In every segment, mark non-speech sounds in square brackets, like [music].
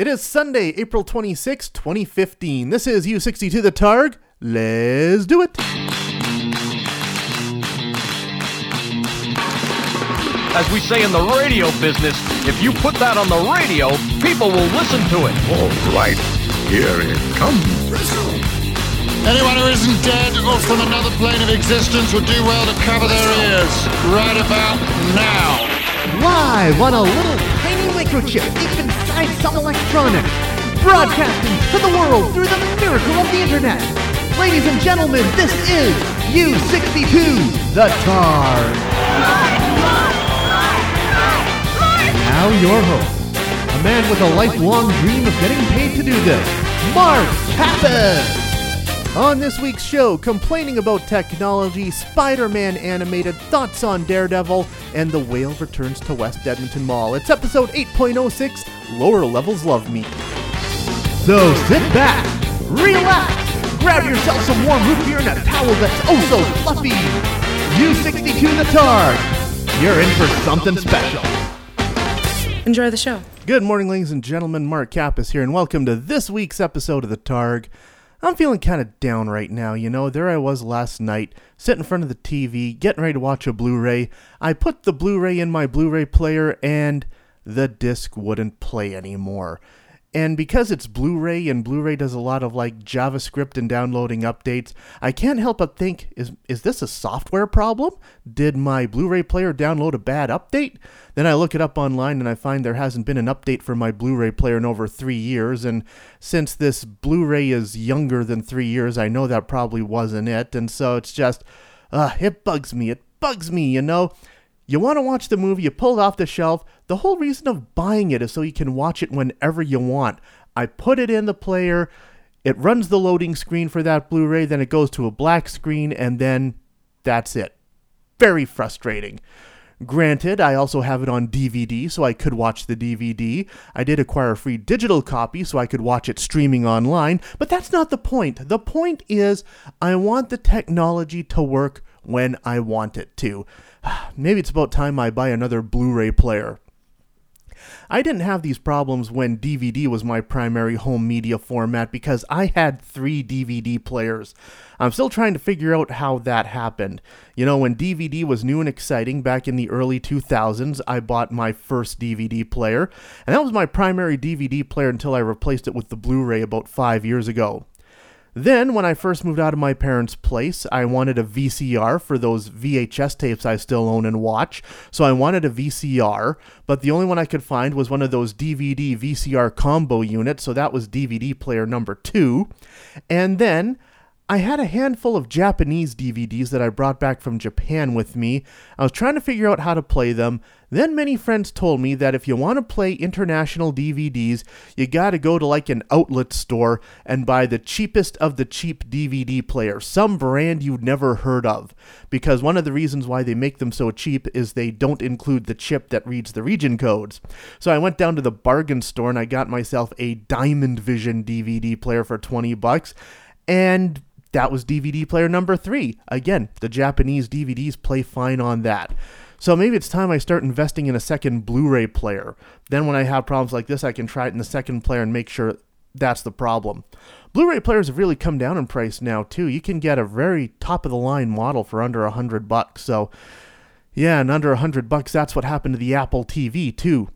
It is Sunday, April 26, 2015. This is U62 The Targ. Let's do it. As we say in the radio business, if you put that on the radio, people will listen to it. All right, here it comes. Anyone who isn't dead or from another plane of existence would do well to cover their ears right about now. Live on a little microchip deep inside some electronics, broadcasting to the world through the miracle of the internet. Ladies and gentlemen, this is U62, the Targ. Now your host, a man with a lifelong dream of getting paid to do this, Mark Kappas. On this week's show, complaining about technology, Spider Man animated, thoughts on Daredevil, and The Whale returns to West Edmonton Mall. It's episode 8.06 Lower Levels Love Me. So sit back, relax, grab yourself some warm root beer and a towel that's oh so fluffy. U62 the Targ. You're in for something special. Enjoy the show. Good morning, ladies and gentlemen. Mark Kappas here, and welcome to this week's episode of The Targ. I'm feeling kind of down right now, you know. There I was last night, sitting in front of the TV, getting ready to watch a Blu ray. I put the Blu ray in my Blu ray player, and the disc wouldn't play anymore. And because it's Blu ray and Blu ray does a lot of like JavaScript and downloading updates, I can't help but think is, is this a software problem? Did my Blu ray player download a bad update? Then I look it up online and I find there hasn't been an update for my Blu ray player in over three years. And since this Blu ray is younger than three years, I know that probably wasn't it. And so it's just, uh, it bugs me. It bugs me, you know? You want to watch the movie, you pull it off the shelf. The whole reason of buying it is so you can watch it whenever you want. I put it in the player, it runs the loading screen for that Blu ray, then it goes to a black screen, and then that's it. Very frustrating. Granted, I also have it on DVD, so I could watch the DVD. I did acquire a free digital copy, so I could watch it streaming online, but that's not the point. The point is, I want the technology to work when I want it to. [sighs] Maybe it's about time I buy another Blu ray player. I didn't have these problems when DVD was my primary home media format because I had three DVD players. I'm still trying to figure out how that happened. You know, when DVD was new and exciting back in the early 2000s, I bought my first DVD player, and that was my primary DVD player until I replaced it with the Blu ray about five years ago. Then, when I first moved out of my parents' place, I wanted a VCR for those VHS tapes I still own and watch. So I wanted a VCR, but the only one I could find was one of those DVD VCR combo units, so that was DVD player number two. And then I had a handful of Japanese DVDs that I brought back from Japan with me. I was trying to figure out how to play them. Then many friends told me that if you want to play international DVDs, you got to go to like an outlet store and buy the cheapest of the cheap DVD player, some brand you've never heard of. Because one of the reasons why they make them so cheap is they don't include the chip that reads the region codes. So I went down to the bargain store and I got myself a Diamond Vision DVD player for 20 bucks. And that was DVD player number three. Again, the Japanese DVDs play fine on that. So maybe it's time I start investing in a second Blu ray player. Then, when I have problems like this, I can try it in the second player and make sure that's the problem. Blu ray players have really come down in price now, too. You can get a very top of the line model for under a hundred bucks. So, yeah, and under a hundred bucks, that's what happened to the Apple TV, too.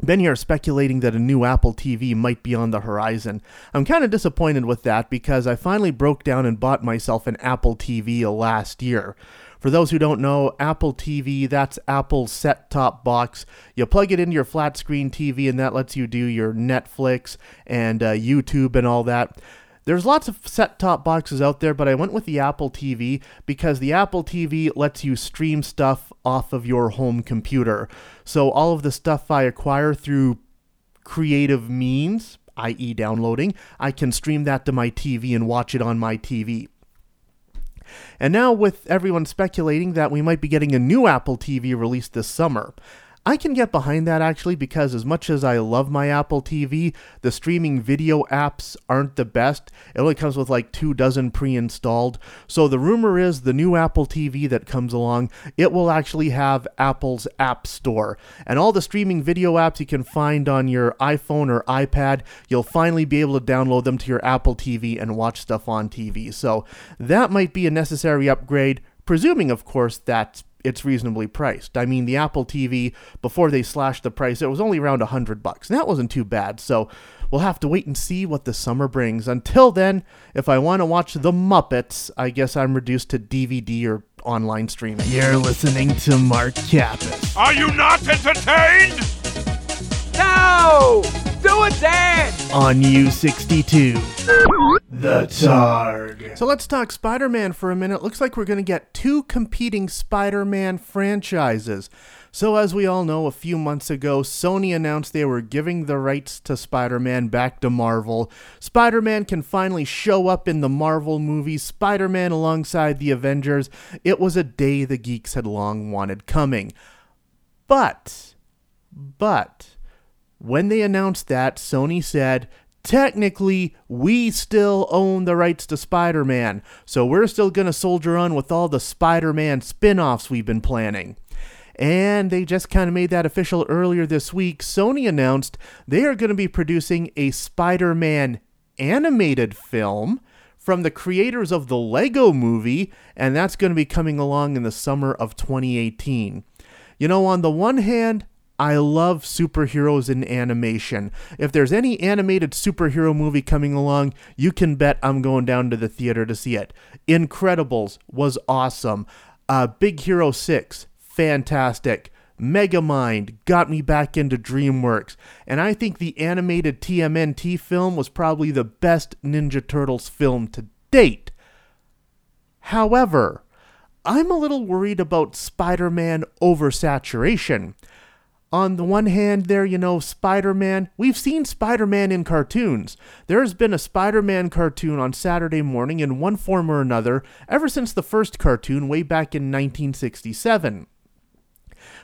Many are speculating that a new Apple TV might be on the horizon. I'm kind of disappointed with that because I finally broke down and bought myself an Apple TV last year. For those who don't know, Apple TV, that's Apple's set top box. You plug it into your flat screen TV, and that lets you do your Netflix and uh, YouTube and all that. There's lots of set top boxes out there, but I went with the Apple TV because the Apple TV lets you stream stuff off of your home computer. So all of the stuff I acquire through creative means, i.e., downloading, I can stream that to my TV and watch it on my TV. And now, with everyone speculating that we might be getting a new Apple TV released this summer, I can get behind that actually because as much as I love my Apple TV, the streaming video apps aren't the best. It only comes with like two dozen pre-installed. So the rumor is the new Apple TV that comes along, it will actually have Apple's App Store. And all the streaming video apps you can find on your iPhone or iPad, you'll finally be able to download them to your Apple TV and watch stuff on TV. So that might be a necessary upgrade, presuming of course that it's reasonably priced. I mean, the Apple TV before they slashed the price, it was only around a hundred bucks. And that wasn't too bad. So we'll have to wait and see what the summer brings. Until then, if I want to watch the Muppets, I guess I'm reduced to DVD or online streaming. You're listening to Mark Kappas Are you not entertained? No! Do a dance! on U62. The Targ. So let's talk Spider Man for a minute. Looks like we're going to get two competing Spider Man franchises. So, as we all know, a few months ago, Sony announced they were giving the rights to Spider Man back to Marvel. Spider Man can finally show up in the Marvel movies, Spider Man alongside the Avengers. It was a day the geeks had long wanted coming. But, but, when they announced that, Sony said, technically, we still own the rights to Spider Man, so we're still going to soldier on with all the Spider Man spin offs we've been planning. And they just kind of made that official earlier this week. Sony announced they are going to be producing a Spider Man animated film from the creators of the Lego movie, and that's going to be coming along in the summer of 2018. You know, on the one hand, I love superheroes in animation. If there's any animated superhero movie coming along, you can bet I'm going down to the theater to see it. Incredibles was awesome. Uh, Big Hero 6, fantastic. Megamind got me back into DreamWorks, and I think the animated TMNT film was probably the best Ninja Turtles film to date. However, I'm a little worried about Spider Man oversaturation. On the one hand, there, you know, Spider Man, we've seen Spider Man in cartoons. There's been a Spider Man cartoon on Saturday morning in one form or another ever since the first cartoon way back in 1967.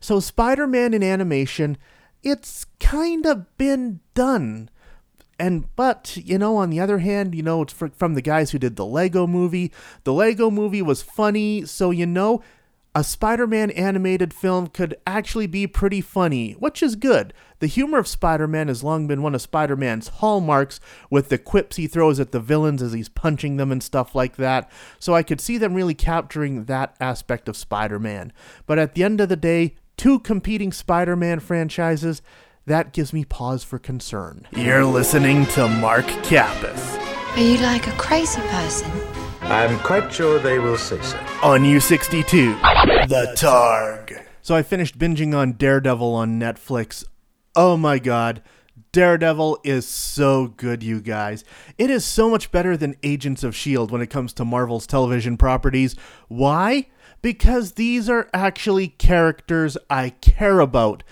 So, Spider Man in animation, it's kind of been done and but you know on the other hand you know it's fr- from the guys who did the lego movie the lego movie was funny so you know a spider-man animated film could actually be pretty funny which is good the humor of spider-man has long been one of spider-man's hallmarks with the quips he throws at the villains as he's punching them and stuff like that so i could see them really capturing that aspect of spider-man but at the end of the day two competing spider-man franchises that gives me pause for concern. You're listening to Mark Kappas Are you like a crazy person? I'm quite sure they will say so. on U62, The Targ. So I finished binging on Daredevil on Netflix. Oh my god. Daredevil is so good, you guys. It is so much better than Agents of S.H.I.E.L.D. when it comes to Marvel's television properties. Why? Because these are actually characters I care about.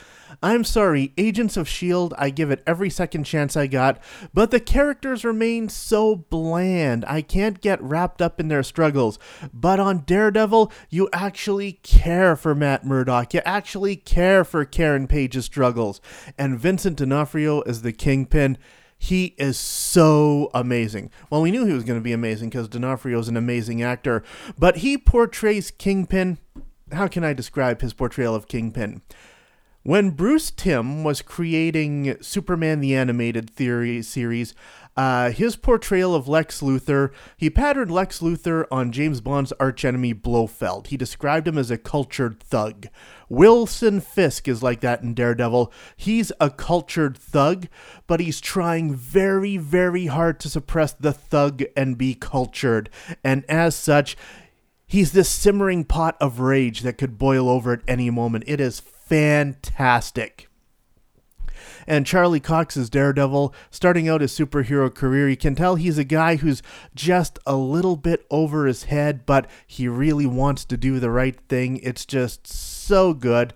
I'm sorry, Agents of S.H.I.E.L.D., I give it every second chance I got, but the characters remain so bland. I can't get wrapped up in their struggles. But on Daredevil, you actually care for Matt Murdock. You actually care for Karen Page's struggles. And Vincent D'Onofrio is the Kingpin. He is so amazing. Well, we knew he was going to be amazing because D'Onofrio is an amazing actor, but he portrays Kingpin. How can I describe his portrayal of Kingpin? When Bruce Timm was creating Superman the Animated Theory series, uh, his portrayal of Lex Luthor, he patterned Lex Luthor on James Bond's archenemy Blofeld. He described him as a cultured thug. Wilson Fisk is like that in Daredevil. He's a cultured thug, but he's trying very, very hard to suppress the thug and be cultured. And as such, He's this simmering pot of rage that could boil over at any moment. It is fantastic. And Charlie Cox's Daredevil, starting out his superhero career, you can tell he's a guy who's just a little bit over his head, but he really wants to do the right thing. It's just so good.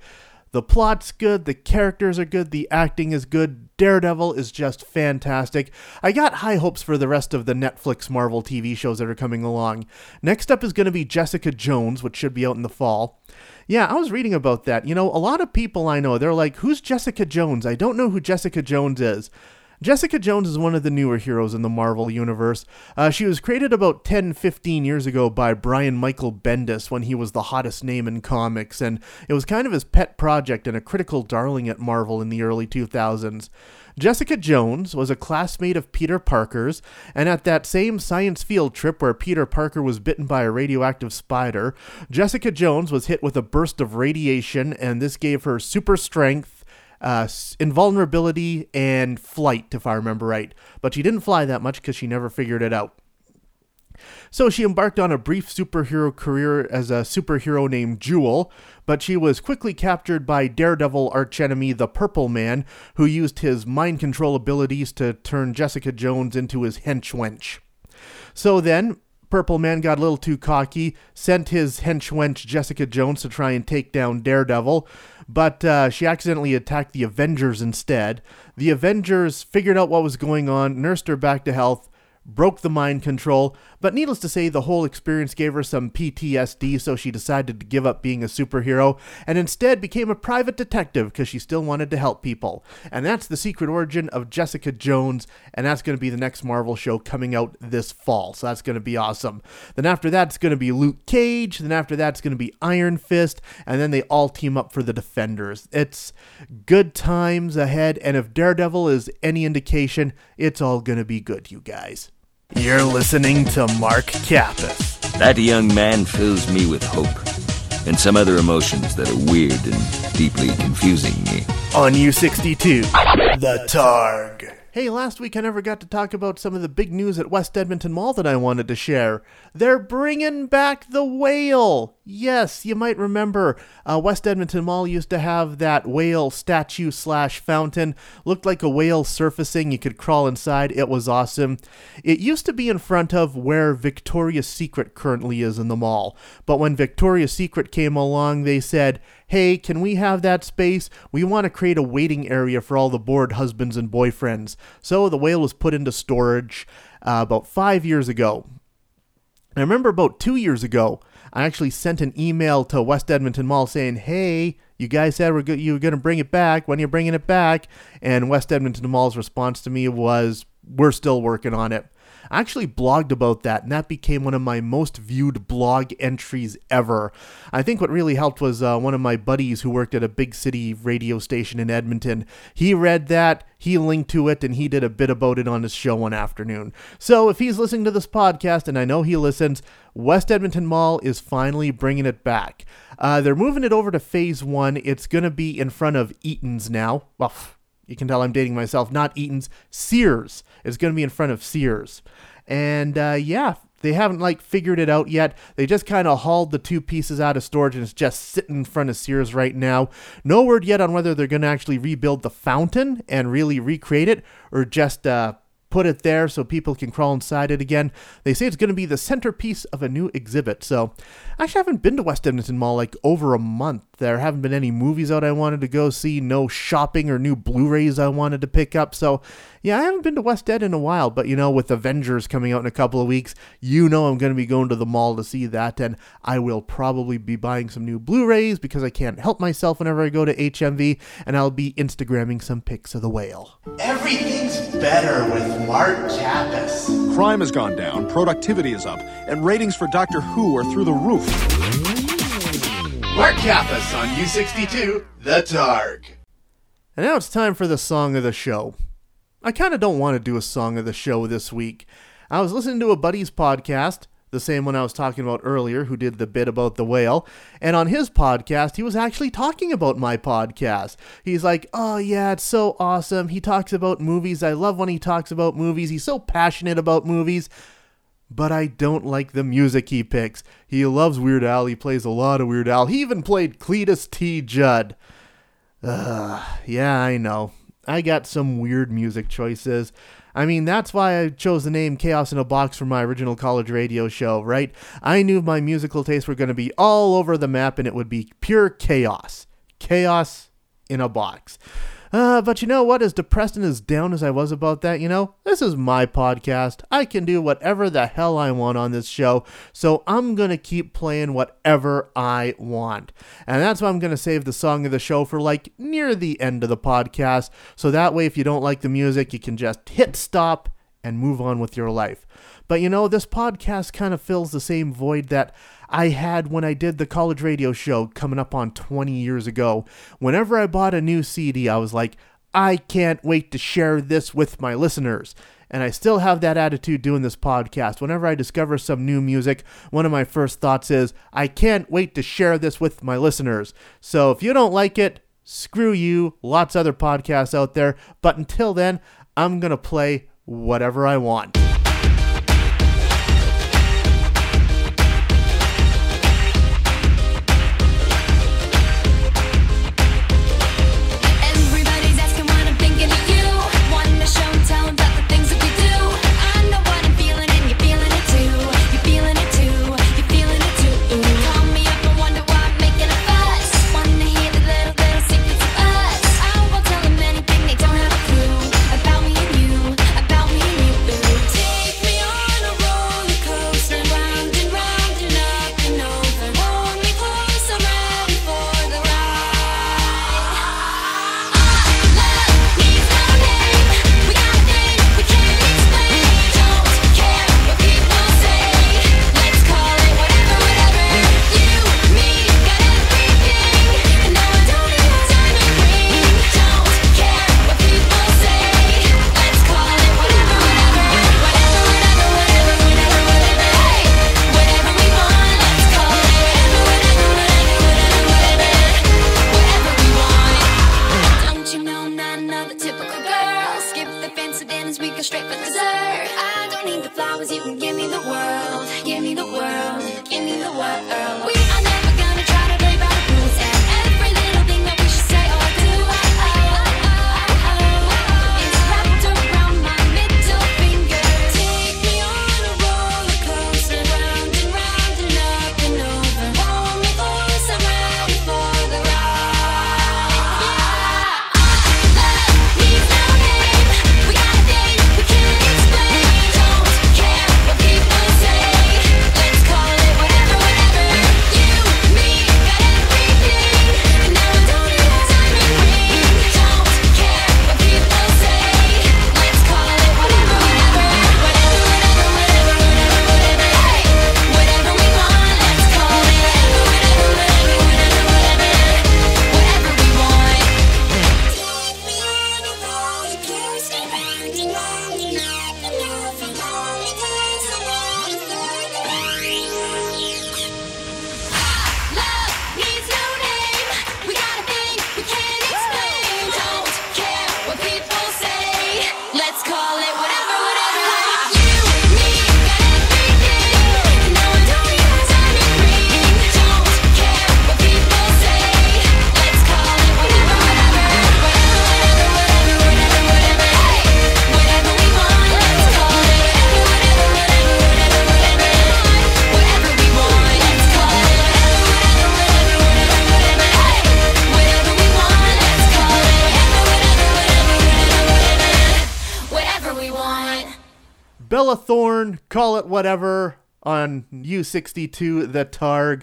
The plot's good, the characters are good, the acting is good. Daredevil is just fantastic. I got high hopes for the rest of the Netflix Marvel TV shows that are coming along. Next up is going to be Jessica Jones, which should be out in the fall. Yeah, I was reading about that. You know, a lot of people I know, they're like, who's Jessica Jones? I don't know who Jessica Jones is. Jessica Jones is one of the newer heroes in the Marvel Universe. Uh, she was created about 10, 15 years ago by Brian Michael Bendis when he was the hottest name in comics, and it was kind of his pet project and a critical darling at Marvel in the early 2000s. Jessica Jones was a classmate of Peter Parker's, and at that same science field trip where Peter Parker was bitten by a radioactive spider, Jessica Jones was hit with a burst of radiation, and this gave her super strength uh, invulnerability and flight, if I remember right. But she didn't fly that much because she never figured it out. So she embarked on a brief superhero career as a superhero named Jewel, but she was quickly captured by Daredevil archenemy the Purple Man, who used his mind control abilities to turn Jessica Jones into his henchwench. So then, Purple Man got a little too cocky, sent his henchwench Jessica Jones to try and take down Daredevil, but uh, she accidentally attacked the Avengers instead. The Avengers figured out what was going on, nursed her back to health, broke the mind control, but needless to say, the whole experience gave her some PTSD, so she decided to give up being a superhero and instead became a private detective because she still wanted to help people. And that's the secret origin of Jessica Jones, and that's going to be the next Marvel show coming out this fall, so that's going to be awesome. Then after that, it's going to be Luke Cage, then after that, it's going to be Iron Fist, and then they all team up for the Defenders. It's good times ahead, and if Daredevil is any indication, it's all going to be good, you guys. You're listening to Mark Kappas. That young man fills me with hope and some other emotions that are weird and deeply confusing me. On U62, The Targ. Hey, last week I never got to talk about some of the big news at West Edmonton Mall that I wanted to share. They're bringing back the whale. Yes, you might remember uh, West Edmonton Mall used to have that whale statue slash fountain. Looked like a whale surfacing. You could crawl inside. It was awesome. It used to be in front of where Victoria's Secret currently is in the mall. But when Victoria's Secret came along, they said, hey, can we have that space? We want to create a waiting area for all the bored husbands and boyfriends. So the whale was put into storage uh, about five years ago. I remember about two years ago, I actually sent an email to West Edmonton Mall saying, hey, you guys said we're go- you were going to bring it back. When are you bringing it back? And West Edmonton Mall's response to me was, we're still working on it. I actually blogged about that, and that became one of my most viewed blog entries ever. I think what really helped was uh, one of my buddies who worked at a big city radio station in Edmonton. He read that, he linked to it, and he did a bit about it on his show one afternoon. So if he's listening to this podcast, and I know he listens, West Edmonton Mall is finally bringing it back. Uh, they're moving it over to phase one. It's going to be in front of Eaton's now. Well, you can tell I'm dating myself. Not Eaton's, Sears is going to be in front of Sears. And uh, yeah, they haven't like figured it out yet. They just kind of hauled the two pieces out of storage and it's just sitting in front of Sears right now. No word yet on whether they're going to actually rebuild the fountain and really recreate it or just uh, put it there so people can crawl inside it again. They say it's going to be the centerpiece of a new exhibit. So, I actually haven't been to West Edmonton Mall like over a month. There haven't been any movies out I wanted to go see, no shopping or new Blu-rays I wanted to pick up. So, yeah, I haven't been to West Ed in a while, but you know, with Avengers coming out in a couple of weeks, you know I'm going to be going to the mall to see that and I will probably be buying some new Blu-rays because I can't help myself whenever I go to HMV and I'll be Instagramming some pics of the whale. Everything's better with Mark Kappas. Crime has gone down, productivity is up, and ratings for Doctor Who are through the roof. Mark Kappas on U62, The Targ. And now it's time for the song of the show. I kind of don't want to do a song of the show this week. I was listening to a buddy's podcast, the same one I was talking about earlier, who did the bit about the whale. And on his podcast, he was actually talking about my podcast. He's like, Oh, yeah, it's so awesome. He talks about movies. I love when he talks about movies. He's so passionate about movies. But I don't like the music he picks. He loves Weird Al. He plays a lot of Weird Al. He even played Cletus T. Judd. Ugh, yeah, I know. I got some weird music choices. I mean, that's why I chose the name Chaos in a Box for my original college radio show, right? I knew my musical tastes were going to be all over the map and it would be pure chaos. Chaos in a box. Uh, but you know what? As depressed and as down as I was about that, you know, this is my podcast. I can do whatever the hell I want on this show, so I'm gonna keep playing whatever I want. And that's why I'm gonna save the song of the show for like near the end of the podcast, so that way if you don't like the music, you can just hit stop and move on with your life. But you know, this podcast kind of fills the same void that I had when I did the college radio show coming up on 20 years ago. Whenever I bought a new CD, I was like, I can't wait to share this with my listeners. And I still have that attitude doing this podcast. Whenever I discover some new music, one of my first thoughts is, I can't wait to share this with my listeners. So if you don't like it, screw you. Lots other podcasts out there. But until then, I'm going to play whatever I want. Bella Thorne, call it whatever, on U62 The Targ.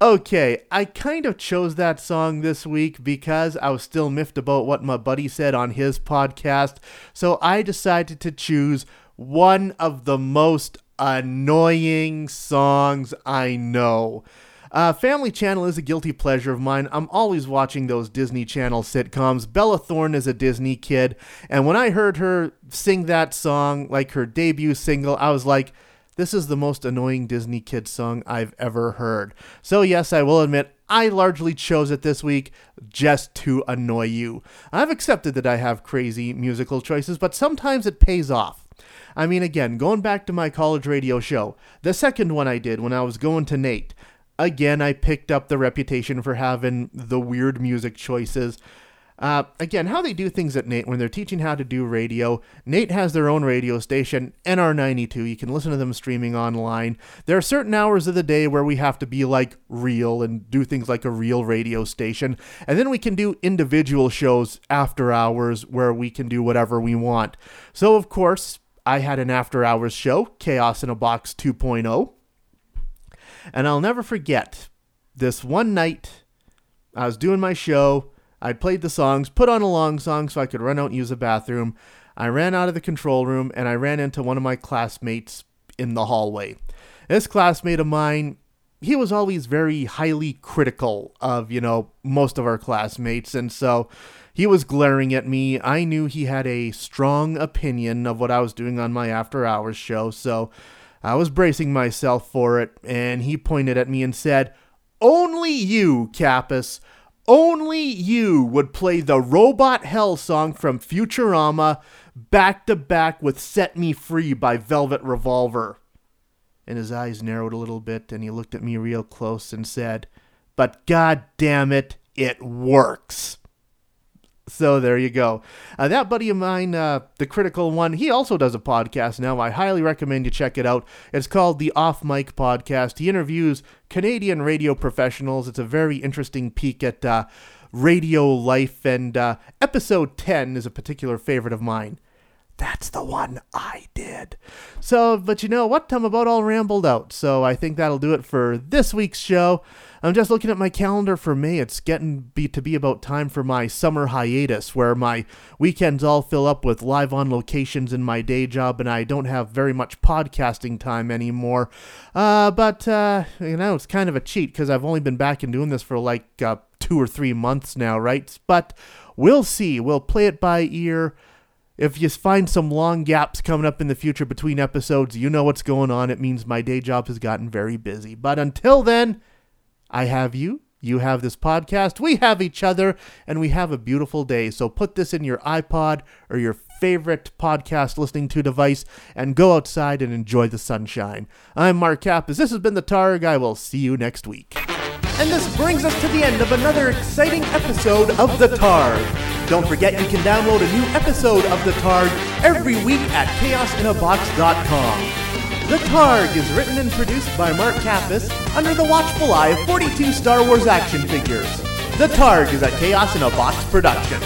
Okay, I kind of chose that song this week because I was still miffed about what my buddy said on his podcast, so I decided to choose one of the most annoying songs I know. Uh, Family Channel is a guilty pleasure of mine. I'm always watching those Disney Channel sitcoms. Bella Thorne is a Disney kid, and when I heard her sing that song, like her debut single, I was like, this is the most annoying Disney kid song I've ever heard. So, yes, I will admit, I largely chose it this week just to annoy you. I've accepted that I have crazy musical choices, but sometimes it pays off. I mean, again, going back to my college radio show, the second one I did when I was going to NAIT, again, I picked up the reputation for having the weird music choices. Uh, again, how they do things at NAIT when they're teaching how to do radio. NAIT has their own radio station, NR92. You can listen to them streaming online. There are certain hours of the day where we have to be like real and do things like a real radio station. And then we can do individual shows after hours where we can do whatever we want. So, of course, I had an after hours show, Chaos in a Box 2.0. And I'll never forget this one night I was doing my show. I'd played the songs, put on a long song so I could run out and use the bathroom. I ran out of the control room and I ran into one of my classmates in the hallway. This classmate of mine, he was always very highly critical of, you know, most of our classmates. And so he was glaring at me. I knew he had a strong opinion of what I was doing on my after hours show. So I was bracing myself for it. And he pointed at me and said, Only you, Kappas only you would play the Robot Hell song from Futurama back to back with Set Me Free by Velvet Revolver. And his eyes narrowed a little bit and he looked at me real close and said, But god damn it, it works. So there you go. Uh, that buddy of mine, uh, the critical one, he also does a podcast now. I highly recommend you check it out. It's called the Off Mic Podcast. He interviews Canadian radio professionals. It's a very interesting peek at uh, radio life, and uh, episode 10 is a particular favorite of mine. That's the one I did. So, but you know what? I'm about all rambled out. So I think that'll do it for this week's show. I'm just looking at my calendar for May. It's getting be, to be about time for my summer hiatus, where my weekends all fill up with live on locations in my day job, and I don't have very much podcasting time anymore. Uh, but uh, you know, it's kind of a cheat because I've only been back and doing this for like uh, two or three months now, right? But we'll see. We'll play it by ear. If you find some long gaps coming up in the future between episodes, you know what's going on. It means my day job has gotten very busy. But until then, I have you. You have this podcast. We have each other, and we have a beautiful day. So put this in your iPod or your favorite podcast listening to device and go outside and enjoy the sunshine. I'm Mark Kappas. This has been the Targ. I will see you next week. And this brings us to the end of another exciting episode of The Targ. Don't forget you can download a new episode of The Targ every week at chaosinabox.com. The Targ is written and produced by Mark Kappas under the watchful eye of 42 Star Wars action figures. The Targ is a Chaos in a Box production.